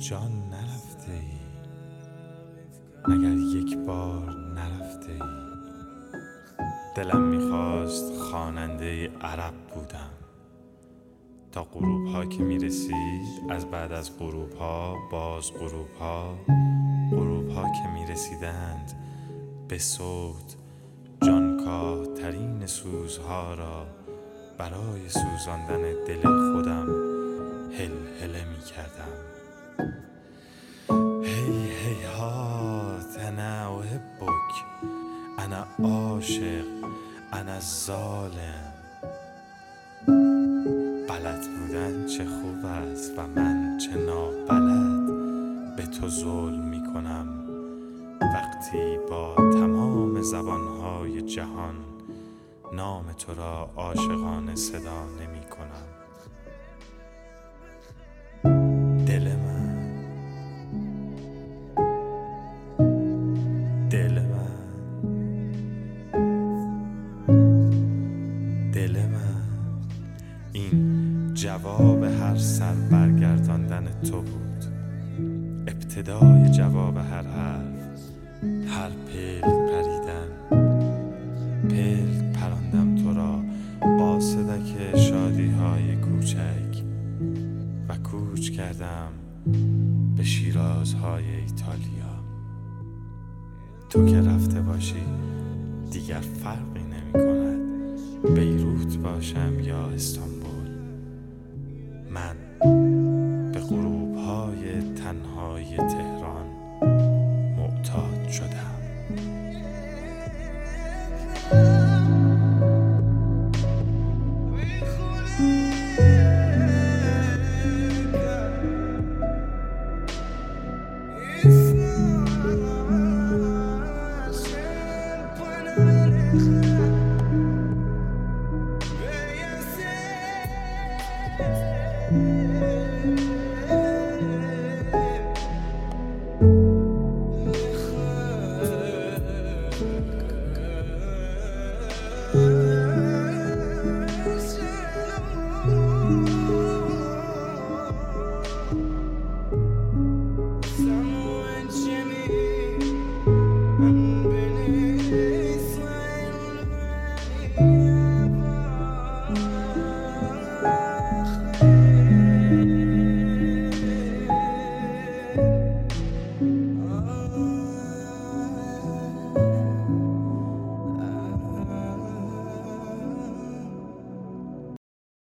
جان نرفته ای. مگر یک بار نرفته ای. دلم می‌خواست خواننده عرب بودم. تا غروب ها که می‌رسی از بعد از غروب ها باز غروب ها غروب ها که می‌رسیدند به صوت جانکاه ترین سوزها را برای سوزاندن دل خودم هل هله می کردم هی هی هات انا احبک انا عاشق انا ظالم. بلد بودن چه خوب است و من چه نابلد. به تو ظلم می کنم وقتی با تمام زبانهای جهان نام تو را عاشقانه صدا نمی کنم جواب هر سر برگرداندن تو بود. ابتدای جواب هر حرف هر پل پریدن. پل پراندم تو را با صدک شادی های کوچک و کوچ کردم به شیرازهای ایتالیا. تو که رفته باشی دیگر فرقی نمی کند بیروت باشم یا استانبول. من